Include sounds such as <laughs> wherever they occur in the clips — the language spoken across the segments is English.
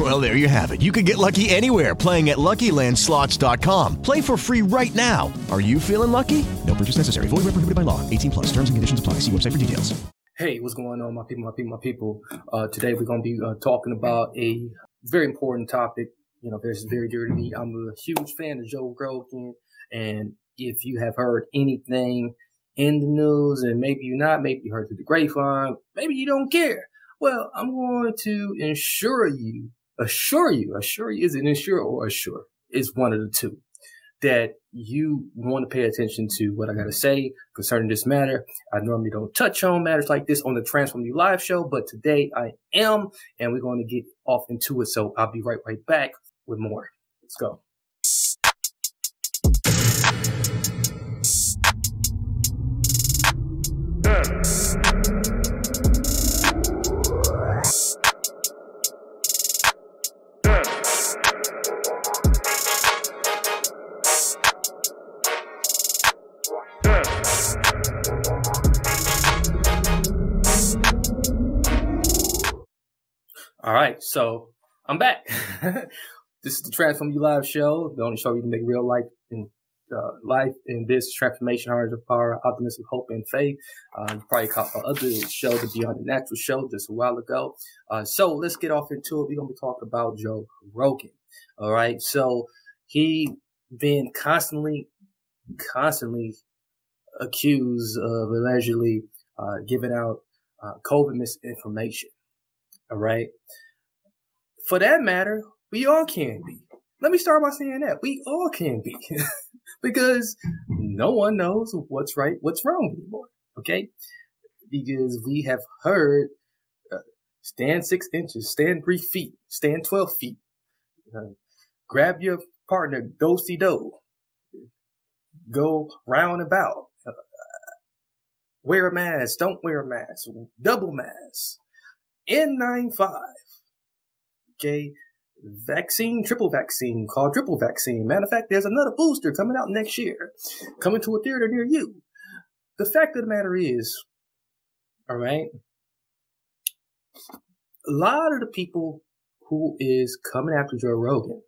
Well, there you have it. You can get lucky anywhere playing at LuckyLandSlots.com. Play for free right now. Are you feeling lucky? No purchase necessary. Void where prohibited by law. 18 plus. Terms and conditions apply. See website for details. Hey, what's going on, my people, my people, my people? Uh, today we're going to be uh, talking about a very important topic. You know, this is very dear to me. I'm a huge fan of Joe Rogan, and if you have heard anything in the news, and maybe you're not, maybe you heard through the grapevine, maybe you don't care. Well, I'm going to ensure you, assure you, assure you, is it ensure or assure? It's one of the two that you want to pay attention to what I got to say concerning this matter. I normally don't touch on matters like this on the Transform You Live show, but today I am, and we're going to get off into it. So I'll be right, right back with more. Let's go. All so I'm back. <laughs> this is the Transform You Live show, the only show you can make real life in uh, life and business transformation, heart of power, optimism, hope, and faith. Uh, you probably caught my other show, the Beyond the Natural show, just a while ago. Uh, so let's get off into it. We're gonna be talking about Joe Rogan. All right, so he been constantly, constantly accused of allegedly uh, giving out uh, COVID misinformation. All right. For that matter, we all can be. Let me start by saying that we all can be <laughs> because no one knows what's right, what's wrong anymore. Okay. Because we have heard uh, stand six inches, stand three feet, stand 12 feet, uh, grab your partner, do see do, go round about, uh, wear a mask, don't wear a mask, double mask. N95. Okay. Vaccine, triple vaccine, called triple vaccine. Matter of fact, there's another booster coming out next year, coming to a theater near you. The fact of the matter is, all right, a lot of the people who is coming after Joe Rogan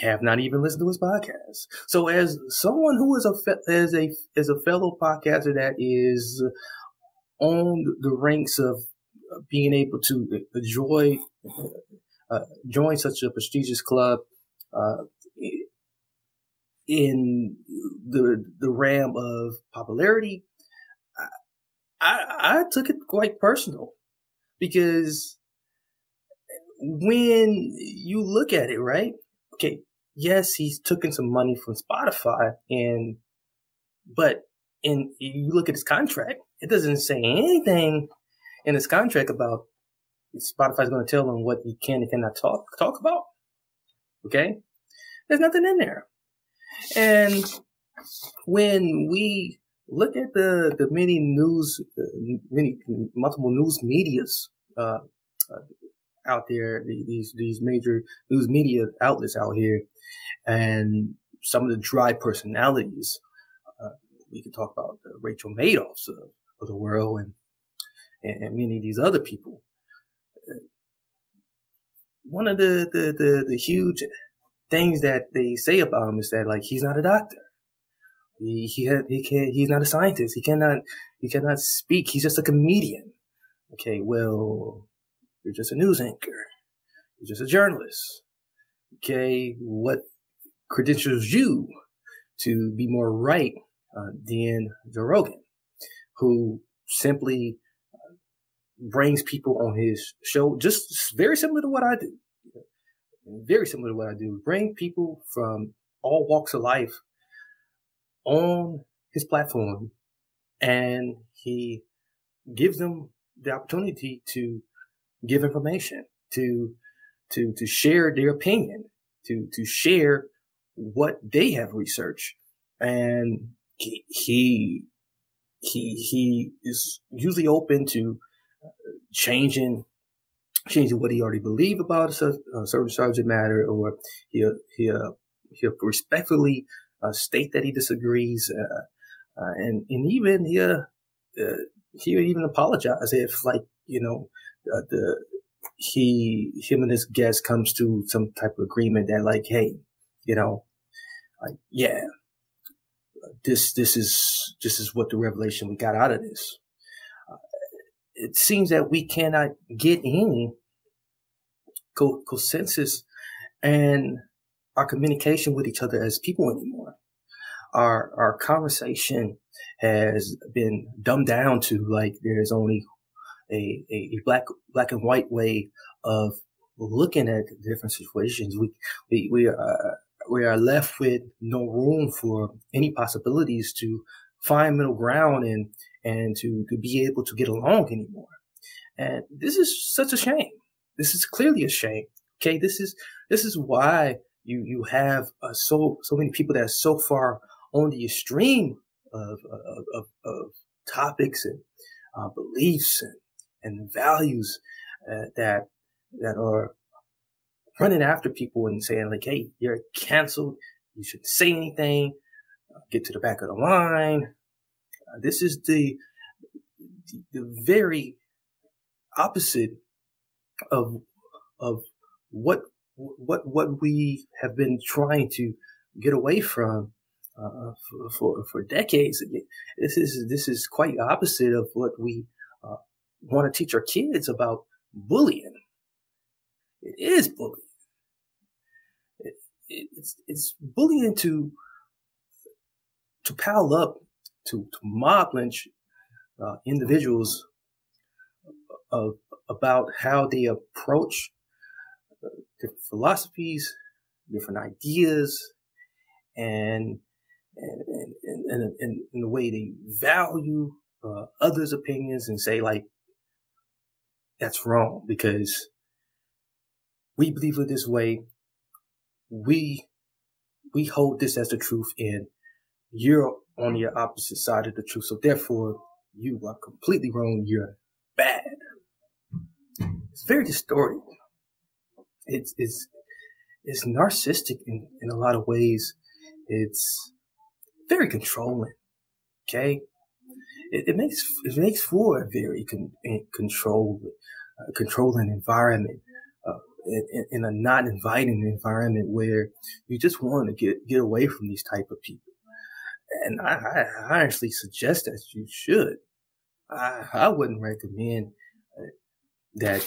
have not even listened to his podcast. So, as someone who is a as a as a fellow podcaster that is on the ranks of being able to enjoy uh, join such a prestigious club uh, in the the realm of popularity, I, I took it quite personal because when you look at it, right? Okay, yes, he's taken some money from Spotify, and but and you look at his contract, it doesn't say anything in his contract about Spotify's going to tell them what he can and cannot talk talk about. Okay, there's nothing in there. And when we look at the the many news, uh, many multiple news media's uh, uh, out there, these these major news media outlets out here, and some of the dry personalities. Uh, we can talk about Rachel Maddow's of, of the world and, and many of these other people. One of the, the, the, the huge things that they say about him is that like he's not a doctor. He he he can he's not a scientist. He cannot he cannot speak. He's just a comedian. Okay, well, you're just a news anchor. You're just a journalist. Okay, what credentials you to be more right uh, than Joe Rogan, who simply brings people on his show, just very similar to what I do. Very similar to what I do. Bring people from all walks of life on his platform and he gives them the opportunity to give information, to to to share their opinion, to to share what they have researched. And he, he he he is usually open to changing changing what he already believed about a, a certain subject matter, or he he he'll respectfully uh, state that he disagrees, uh, uh, and and even he uh, he'll even apologize if like you know the he him and his guest comes to some type of agreement that like hey you know like yeah this this is this is what the revelation we got out of this. uh, it seems that we cannot get any co- consensus and our communication with each other as people anymore our our conversation has been dumbed down to like there's only a, a black black and white way of looking at different situations. We we we are we are left with no room for any possibilities to find middle ground and and to to be able to get along anymore. And this is such a shame. This is clearly a shame. Okay, this is this is why you you have uh, so so many people that are so far on the extreme of of, of, of topics and uh, beliefs and and values uh, that that are running after people and saying like, "Hey, you're canceled. You shouldn't say anything. Get to the back of the line." This is the, the, the very opposite of of what what what we have been trying to get away from uh, for, for, for decades. This is this is quite opposite of what we uh, want to teach our kids about bullying. It is bullying. It, it, it's, it's bullying to, to pile up, to, to mob lynch uh, individuals about how they approach uh, different philosophies, different ideas, and, and, and, and the way they value uh, others' opinions and say like that's wrong because we believe it this way. We, we hold this as the truth and you're on the opposite side of the truth. So therefore you are completely wrong. You're bad. It's very distorted. It's, it's, it's narcissistic in, in a lot of ways. It's very controlling. Okay it, it makes it makes for a very con, controlled, uh, controlling environment. Uh, in, in, a not inviting environment where you just want to get get away from these type of people, and I, I, actually suggest that you should. I, I wouldn't recommend uh, that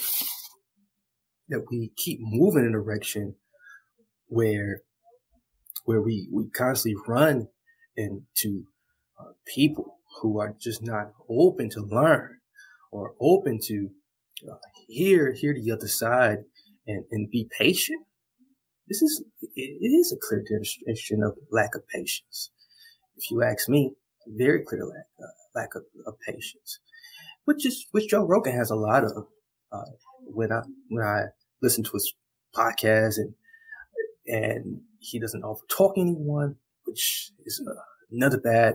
that we keep moving in a direction where where we we constantly run into uh, people who are just not open to learn or open to uh, hear hear the other side and, and be patient. This is it is a clear demonstration of lack of patience. If you ask me, very clear lack uh, lack of, of, patience, which is which Joe Rogan has a lot of. Uh, when I when I listen to his podcast and and he doesn't offer talk anyone, which is uh, another bad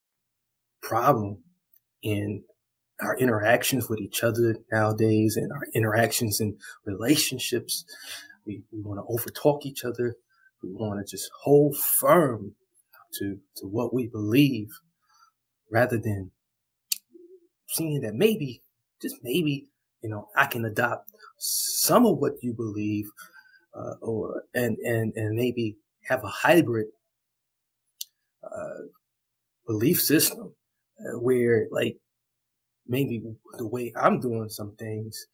Problem in our interactions with each other nowadays and our interactions in relationships. We, we want to overtalk each other. We want to just hold firm to, to what we believe rather than seeing that maybe, just maybe, you know, I can adopt some of what you believe, uh, or, and, and, and maybe have a hybrid, uh, belief system where like maybe the way I'm doing some things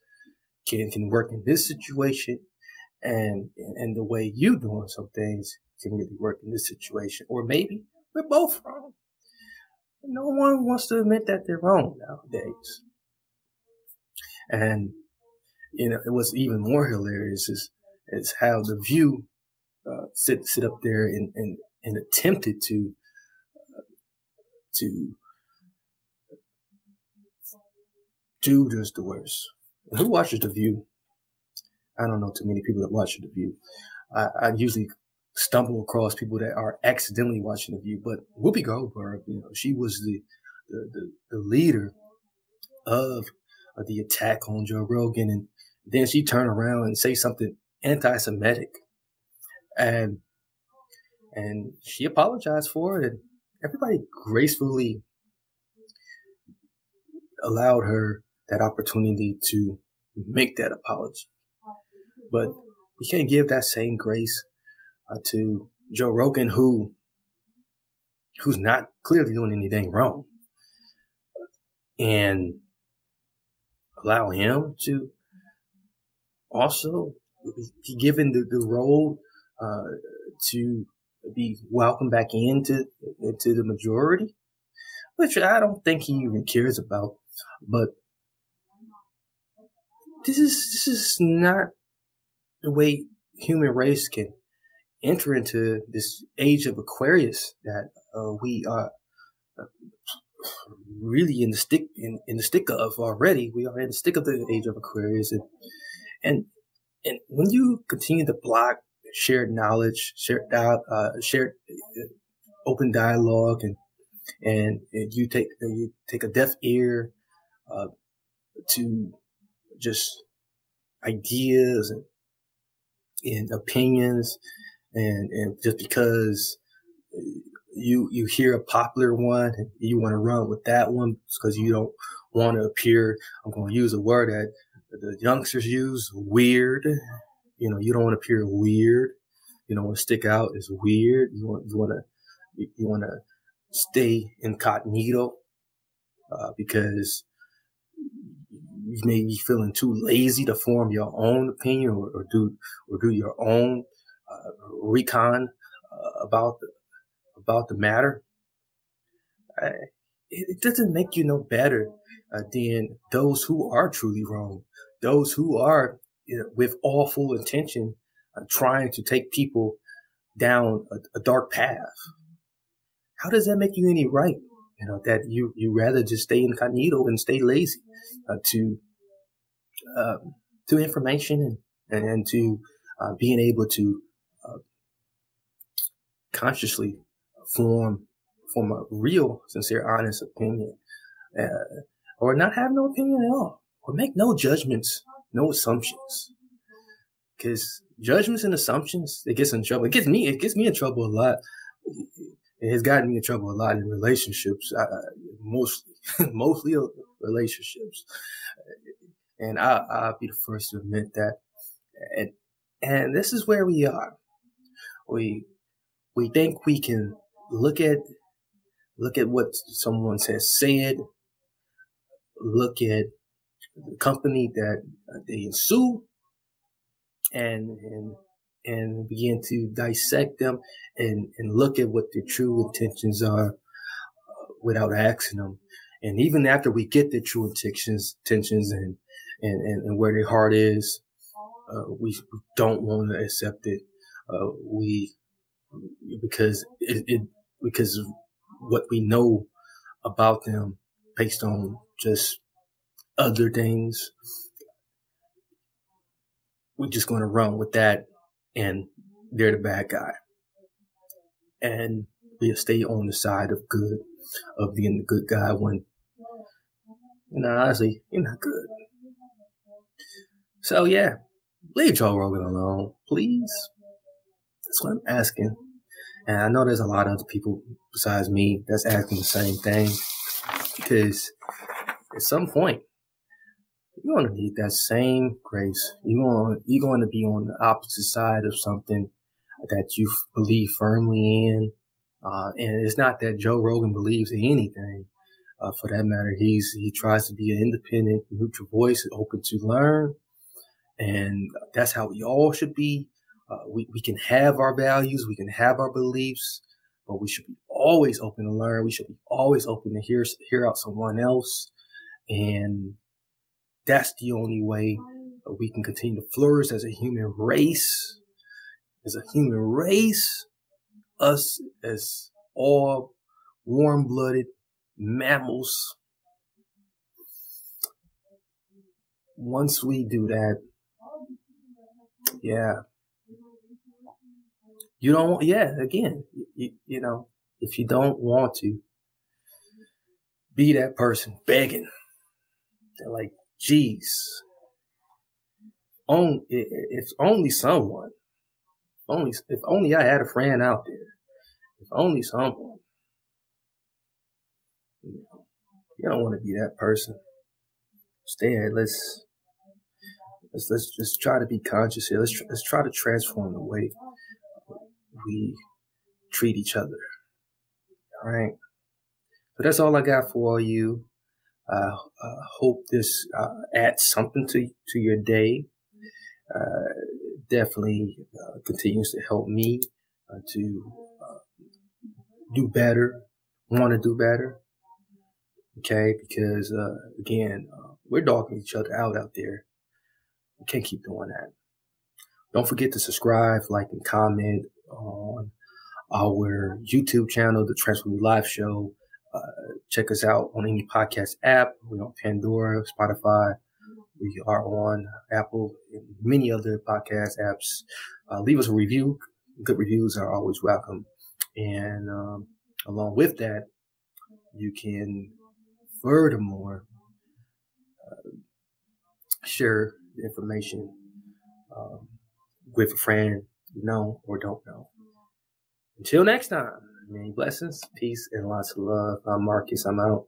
can, can work in this situation and, and the way you doing some things can really work in this situation. Or maybe we're both wrong. no one wants to admit that they're wrong nowadays. And you know, it was even more hilarious is is how the View uh, sit sit up there and and, and attempted to uh, to do just the worst. Who watches the View? I don't know too many people that watch the View. I, I usually stumble across people that are accidentally watching the View, but Whoopi Goldberg, you know, she was the the, the, the leader of, of the attack on Joe Rogan, and then she turned around and say something anti-Semitic, and and she apologized for it, and everybody gracefully allowed her that opportunity to make that apology. But we can't give that same grace uh, to Joe Rogan, who who's not clearly doing anything wrong, and allow him to also be given the, the role uh, to be welcomed back into into the majority, which I don't think he even cares about. But this is this is not the way human race can enter into this age of Aquarius that uh, we are uh, really in the stick in, in the stick of already. We are in the stick of the age of Aquarius, and and and when you continue to block shared knowledge, shared uh, shared uh, open dialogue, and and, and you take you take a deaf ear uh, to just ideas and, and opinions. And and just because you you hear a popular one you want to run with that one because you don't want to appear i'm going to use a word that the youngsters use weird. You know you don't want to appear weird. You don't want to stick out as weird. You want you want to you, you want to stay incognito uh, because you may be feeling too lazy to form your own opinion or, or do or do your own uh, recon uh, about the, about the matter. I, it, doesn't make you no better uh, than those who are truly wrong, those who are you know, with awful intention uh, trying to take people down a, a dark path. How does that make you any right? You know that you you rather just stay incognito and stay lazy uh, to um, to information and and, and to uh, being able to uh, consciously form form a real, sincere, honest opinion, uh, or not have no opinion at all, or make no judgments, no assumptions, because judgments and assumptions it gets in trouble. It gets me it gets me in trouble a lot it has gotten me in trouble a lot in relationships, uh, mostly, <laughs> mostly relationships. And I, I'll be the first to admit that. And, and this is where we are. We, we think we can look at, look at what someone has said, look at the company that they sue, and, and and begin to dissect them and, and look at what their true intentions are uh, without asking them. And even after we get their true intentions, intentions and, and, and, and where their heart is, uh, we don't want to accept it. Uh, we, because it, it, because what we know about them based on just other things, we're just going to run with that and they're the bad guy. And we stay on the side of good, of being the good guy when, you know, honestly, you're not good. So yeah, leave Joe Rogan alone, please. That's what I'm asking. And I know there's a lot of other people besides me that's asking the same thing because at some point you're going to need that same grace. You're going, you're going to be on the opposite side of something that you believe firmly in. Uh, and it's not that Joe Rogan believes in anything. Uh, for that matter, he's, he tries to be an independent, neutral voice, open to learn. And that's how we all should be. Uh, we, we can have our values. We can have our beliefs, but we should be always open to learn. We should be always open to hear hear out someone else, and that's the only way we can continue to flourish as a human race. As a human race, us as all warm blooded mammals. Once we do that, yeah, you don't, yeah, again, you, you know, if you don't want to be that person begging, they're like, geez, on, if only someone, only, if only I had a friend out there, if only someone, you, don't want to be that person. Instead, let's, let's, let's just try to be conscious here. Let's, let's try to transform the way we treat each other. All right. So that's all I got for all you. I uh, uh, hope this uh, adds something to to your day. Uh, definitely continues to help me to do better, want to do better. Okay, because again, we're dogging each other out out there. We can't keep doing that. Don't forget to subscribe, like, and comment on our YouTube channel, the Transform Live Show. Uh, check us out on any podcast app. We're on Pandora, Spotify. We are on Apple and many other podcast apps. Uh, leave us a review. Good reviews are always welcome. And um, along with that, you can furthermore uh, share the information um, with a friend you know or don't know. Until next time, many blessings, peace, and lots of love. I'm Marcus. I'm out.